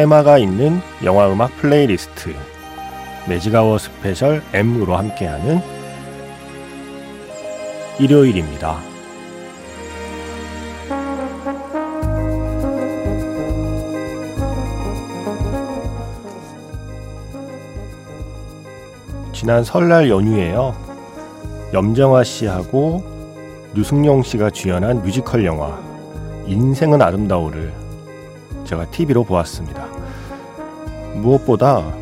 테마가 있는 영화 음악 플레이리스트 매직아워 스페셜 M으로 함께하는 일요일입니다. 지난 설날 연휴에요. 염정아 씨하고 류승룡 씨가 주연한 뮤지컬 영화 인생은 아름다워를 제가 TV로 보았습니다. 무엇보다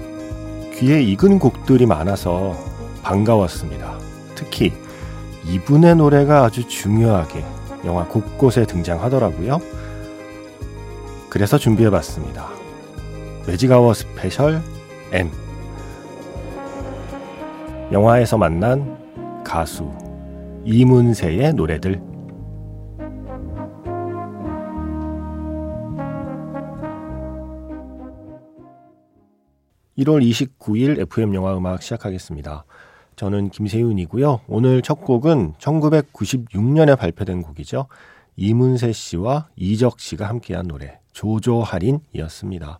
귀에 익은 곡들이 많아서 반가웠습니다. 특히 이분의 노래가 아주 중요하게 영화 곳곳에 등장하더라고요. 그래서 준비해봤습니다. 매직아워 스페셜 M 영화에서 만난 가수 이문세의 노래들 1월 29일 FM 영화 음악 시작하겠습니다. 저는 김세윤이고요. 오늘 첫 곡은 1996년에 발표된 곡이죠. 이문세 씨와 이적 씨가 함께한 노래 조조할인이었습니다.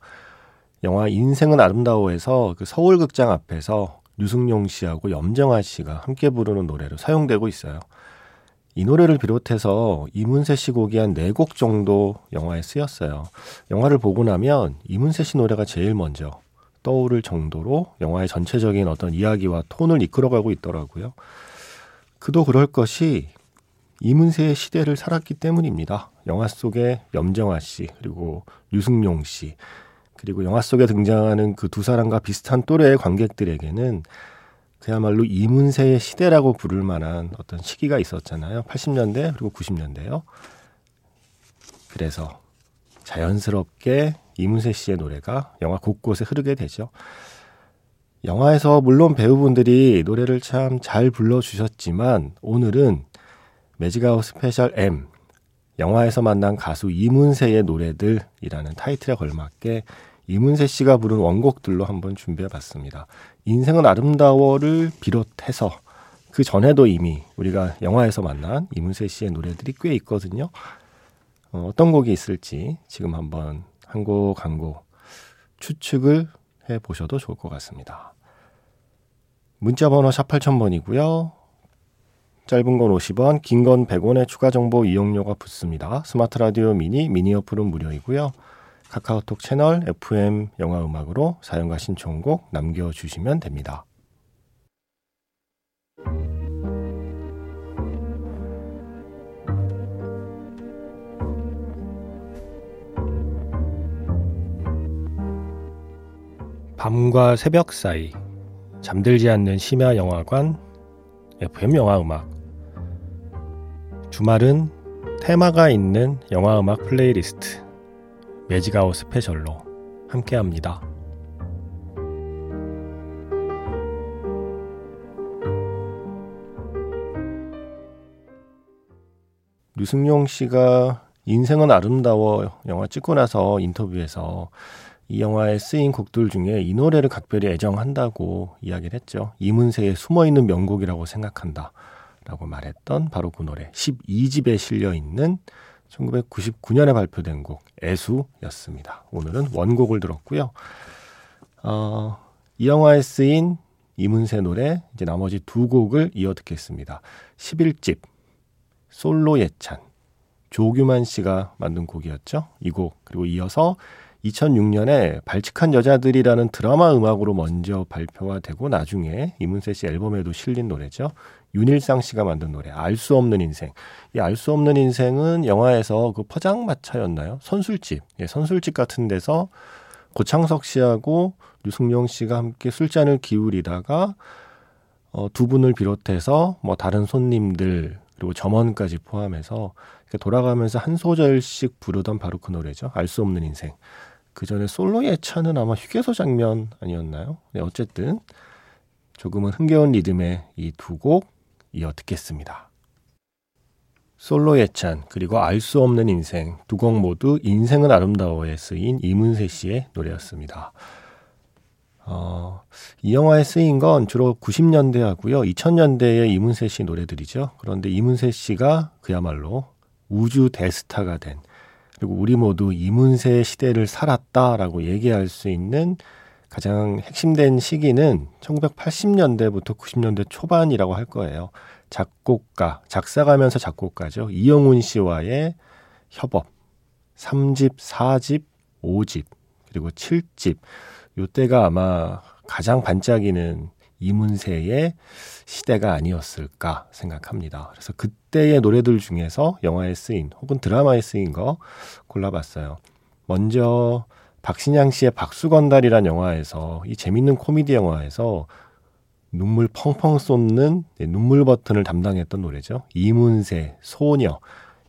영화 인생은 아름다워에서 그 서울극장 앞에서 류승용 씨하고 염정아 씨가 함께 부르는 노래로 사용되고 있어요. 이 노래를 비롯해서 이문세 씨 곡이 한 네 곡 정도 영화에 쓰였어요. 영화를 보고 나면 이문세 씨 노래가 제일 먼저 떠오를 정도로 영화의 전체적인 어떤 이야기와 톤을 이끌어가고 있더라고요. 그도 그럴 것이 이문세의 시대를 살았기 때문입니다. 영화 속에 염정아 씨, 그리고 류승용 씨, 그리고 영화 속에 등장하는 그 두 사람과 비슷한 또래의 관객들에게는 그야말로 이문세의 시대라고 부를 만한 어떤 시기가 있었잖아요. 80년대 그리고 90년대요. 그래서 자연스럽게 이문세 씨의 노래가 영화 곳곳에 흐르게 되죠. 영화에서 물론 배우분들이 노래를 참 잘 불러주셨지만 오늘은 매직아워 스페셜 M 영화에서 만난 가수 이문세의 노래들이라는 타이틀에 걸맞게 이문세 씨가 부른 원곡들로 한번 준비해 봤습니다. 인생은 아름다워를 비롯해서 그 전에도 이미 우리가 영화에서 만난 이문세 씨의 노래들이 꽤 있거든요. 어, 어떤 곡이 있을지 지금 한번 한 곡 한 곡 추측을 해 보셔도 좋을 것 같습니다. 문자 번호 샵 8000번이고요. 짧은 건 50원, 긴 건 100원의 추가 정보 이용료가 붙습니다. 스마트 라디오 미니, 미니 어플은 무료이고요. 카카오톡 채널 FM 영화 음악으로 사용과 신청곡 남겨주시면 됩니다. 밤과 새벽 사이 잠들지 않는 심야 영화관 FM 영화 음악 주말은 테마가 있는 영화 음악 플레이리스트 매직아워 스페셜로 함께합니다. 류승룡 씨가 인생은 아름다워 영화 찍고 나서 인터뷰에서 이 영화에 쓰인 곡들 중에 이 노래를 각별히 애정한다고 이야기를 했죠. 이문세의 숨어있는 명곡이라고 생각한다. 라고 말했던 바로 그 노래 12집에 실려 있는 1999년에 발표된 곡 애수였습니다. 오늘은 원곡을 들었고요. 어, 이 영화에 쓰인 이문세 노래 이제 나머지 두 곡을 이어 듣겠습니다. 11집 솔로 예찬 조규만 씨가 만든 곡이었죠. 이 곡 그리고 이어서 2006년에 발칙한 여자들이라는 드라마 음악으로 먼저 발표가 되고 나중에 이문세 씨 앨범에도 실린 노래죠. 윤일상 씨가 만든 노래 알 수 없는 인생. 이 알 수 없는 인생은 영화에서 그 포장마차였나요? 선술집. 예, 선술집 같은 데서 고창석 씨하고 류승용 씨가 함께 술잔을 기울이다가 어, 두 분을 비롯해서 뭐 다른 손님들 그리고 점원까지 포함해서 돌아가면서 한 소절씩 부르던 바로 그 노래죠. 알 수 없는 인생. 그 전에 솔로의 차는 아마 휴게소 장면 아니었나요? 네, 어쨌든 조금은 흥겨운 리듬의 이 두 곡 이어 듣겠습니다. 솔로 예찬 그리고 알 수 없는 인생 두 곡 모두 인생은 아름다워에 쓰인 이문세 씨의 노래였습니다. 어, 이 영화에 쓰인 건 주로 90년대 하고요. 2000년대의 이문세 씨 노래들이죠. 그런데 이문세 씨가 그야말로 우주 대스타가 된 그리고 우리 모두 이문세 시대를 살았다라고 얘기할 수 있는 가장 핵심된 시기는 1980년대부터 90년대 초반이라고 할 거예요. 작곡가, 작사가면서 작곡가죠. 이영훈 씨와의 협업. 3집, 4집, 5집, 그리고 7집. 요때가 아마 가장 반짝이는 이문세의 시대가 아니었을까 생각합니다. 그래서 그때의 노래들 중에서 영화에 쓰인 혹은 드라마에 쓰인 거 골라봤어요. 먼저 박신양 씨의 박수건달이란 영화에서 이 재밌는 코미디 영화에서 눈물 펑펑 쏟는 네, 눈물 버튼을 담당했던 노래죠. 이문세 소녀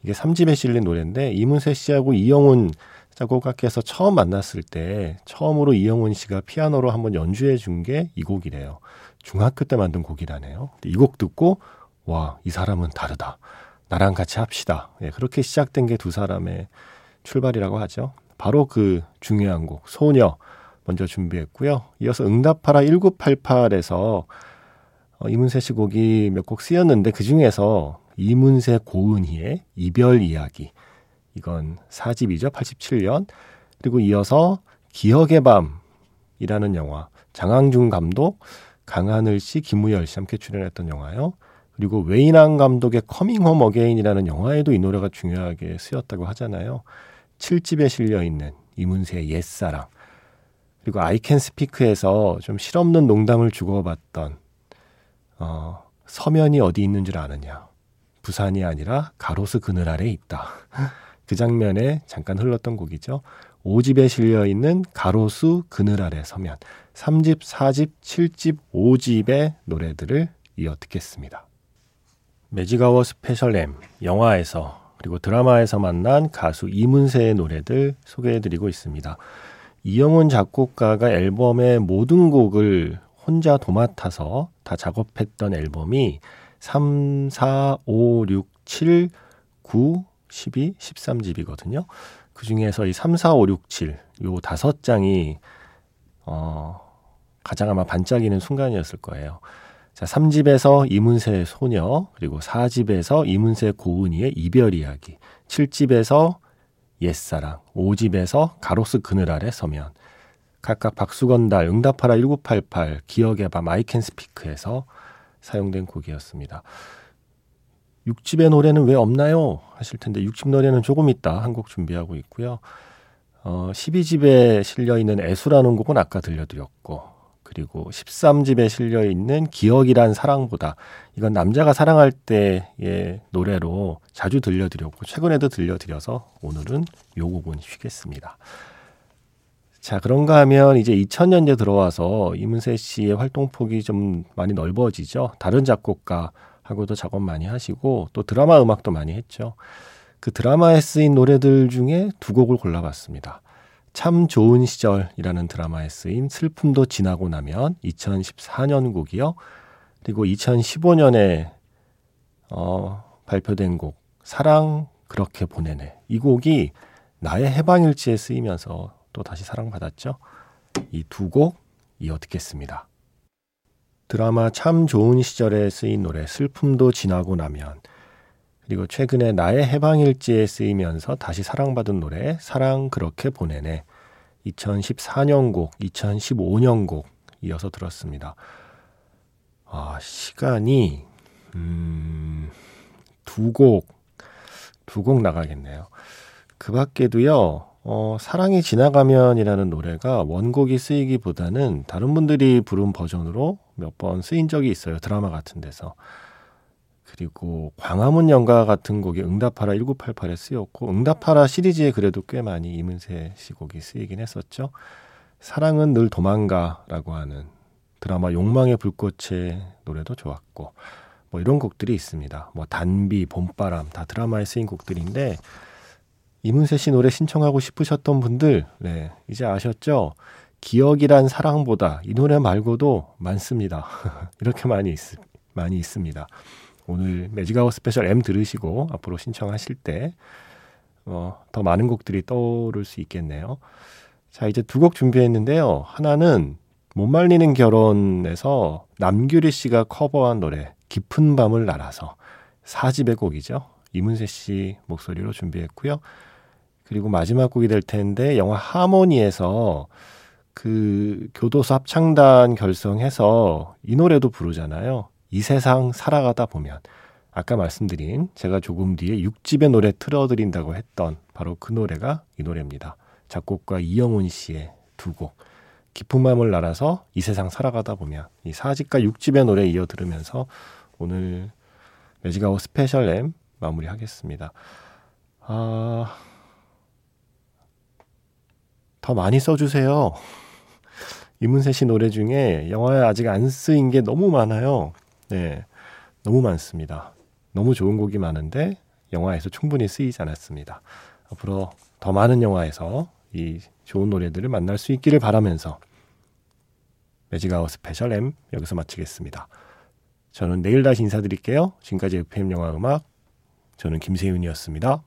이게 3집에 실린 노래인데 이문세 씨하고 이영훈 작곡가께서 처음 만났을 때 처음으로 이영훈 씨가 피아노로 한번 연주해 준 게 이 곡이래요. 중학교 때 만든 곡이라네요. 이 곡 듣고 와 이 사람은 다르다. 나랑 같이 합시다. 예, 그렇게 시작된 게 두 사람의 출발이라고 하죠. 바로 그 중요한 곡 소녀 먼저 준비했고요. 이어서 응답하라 1988에서 어, 이문세 씨 곡이 몇 곡 쓰였는데 그 중에서 이문세 고은희의 이별 이야기 이건 4집이죠. 87년. 그리고 이어서 기억의 밤이라는 영화 장항준 감독 강하늘 씨, 김우열 씨 함께 출연했던 영화요. 그리고 웨인 왕 감독의 커밍 홈 어게인이라는 영화에도 이 노래가 중요하게 쓰였다고 하잖아요. 7집에 실려 있는 이문세의 옛사랑. 그리고 아이 캔 스피크에서 좀 실없는 농담을 주고받던 어, 서면이 어디 있는 줄 아느냐. 부산이 아니라 가로수 그늘 아래 있다. 그 장면에 잠깐 흘렀던 곡이죠. 5집에 실려 있는 가로수 그늘 아래 서면. 3집, 4집, 7집, 5집의 노래들을 이어 듣겠습니다. 매직아워 스페셜 M 영화에서 그리고 드라마에서 만난 가수 이문세의 노래들 소개해드리고 있습니다. 이영훈 작곡가가 앨범의 모든 곡을 혼자 도맡아서 다 작업했던 앨범이 3, 4, 5, 6, 7, 9, 12, 13집이거든요. 그 중에서 이 3, 4, 5, 6, 7, 요 다섯 장이, 어, 가장 아마 반짝이는 순간이었을 거예요. 자, 3집에서 이문세의 소녀, 그리고 4집에서 이문세 고은이의 이별 이야기, 7집에서 옛사랑, 5집에서 가로스 그늘 아래 서면, 각각 박수건달, 응답하라 1988, 기억의 밤, 아이캔 스피크에서 사용된 곡이었습니다. 6집의 노래는 왜 없나요? 하실 텐데 6집 노래는 조금 있다 한 곡 준비하고 있고요. 어, 12집에 실려 있는 애수라는 곡은 아까 들려드렸고 그리고 13집에 실려 있는 기억이란 사랑보다 이건 남자가 사랑할 때의 노래로 자주 들려드렸고 최근에도 들려드려서 오늘은 요 곡은 쉬겠습니다. 자, 그런가 하면 이제 2000년대 들어와서 이문세 씨의 활동 폭이 좀 많이 넓어지죠. 다른 작곡가 하고도 작업 많이 하시고 또 드라마 음악도 많이 했죠. 그 드라마에 쓰인 노래들 중에 두 곡을 골라봤습니다. 참 좋은 시절이라는 드라마에 쓰인 슬픔도 지나고 나면 2014년 곡이요. 그리고 2015년에 어, 발표된 곡 사랑 그렇게 보내네. 이 곡이 나의 해방일지에 쓰이면서 또 다시 사랑받았죠. 이 두 곡 이어 듣겠습니다. 드라마 참 좋은 시절에 쓰인 노래 슬픔도 지나고 나면 그리고 최근에 나의 해방일지에 쓰이면서 다시 사랑받은 노래 사랑 그렇게 보내네 2014년 곡, 2015년 곡 이어서 들었습니다. 아, 시간이 음, 두 곡, 두 곡 나가겠네요. 그 밖에도요, 어, 사랑이 지나가면이라는 노래가 원곡이 쓰이기보다는 다른 분들이 부른 버전으로 몇 번 쓰인 적이 있어요. 드라마 같은 데서. 그리고 광화문 연가 같은 곡이 응답하라 1988에 쓰였고 응답하라 시리즈에 그래도 꽤 많이 이문세 씨 곡이 쓰이긴 했었죠. 사랑은 늘 도망가라고 하는 드라마 욕망의 불꽃의 노래도 좋았고 뭐 이런 곡들이 있습니다. 뭐 단비, 봄바람 다 드라마에 쓰인 곡들인데 이문세 씨 노래 신청하고 싶으셨던 분들, 네, 이제 아셨죠? 기억이란 사랑보다 이 노래 말고도 많습니다. 이렇게 많이 있, 많이 있습니다. 오늘 매직아워 스페셜 M 들으시고 앞으로 신청하실 때, 어, 더 많은 곡들이 떠오를 수 있겠네요. 자, 이제 두 곡 준비했는데요. 하나는 못 말리는 결혼에서 남규리 씨가 커버한 노래, 깊은 밤을 날아서. 사집의 곡이죠. 이문세 씨 목소리로 준비했고요. 그리고 마지막 곡이 될 텐데 영화 하모니에서 그 교도소 합창단 결성해서 이 노래도 부르잖아요. 이 세상 살아가다 보면 아까 말씀드린 제가 조금 뒤에 6집의 노래 틀어드린다고 했던 바로 그 노래가 이 노래입니다. 작곡가 이영훈 씨의 두 곡. 깊은 밤을 날아서 이 세상 살아가다 보면 이 4집과 6집의 노래 이어 들으면서 오늘 매직아워 스페셜 M 마무리하겠습니다. 아, 더 많이 써주세요. 이문세 씨 노래 중에 영화에 아직 안 쓰인 게 너무 많아요. 네, 너무 많습니다. 너무 좋은 곡이 많은데 영화에서 충분히 쓰이지 않았습니다. 앞으로 더 많은 영화에서 이 좋은 노래들을 만날 수 있기를 바라면서 매직아워 스페셜 M 여기서 마치겠습니다. 저는 내일 다시 인사드릴게요. 지금까지 FM 영화 음악 저는 김세윤이었습니다.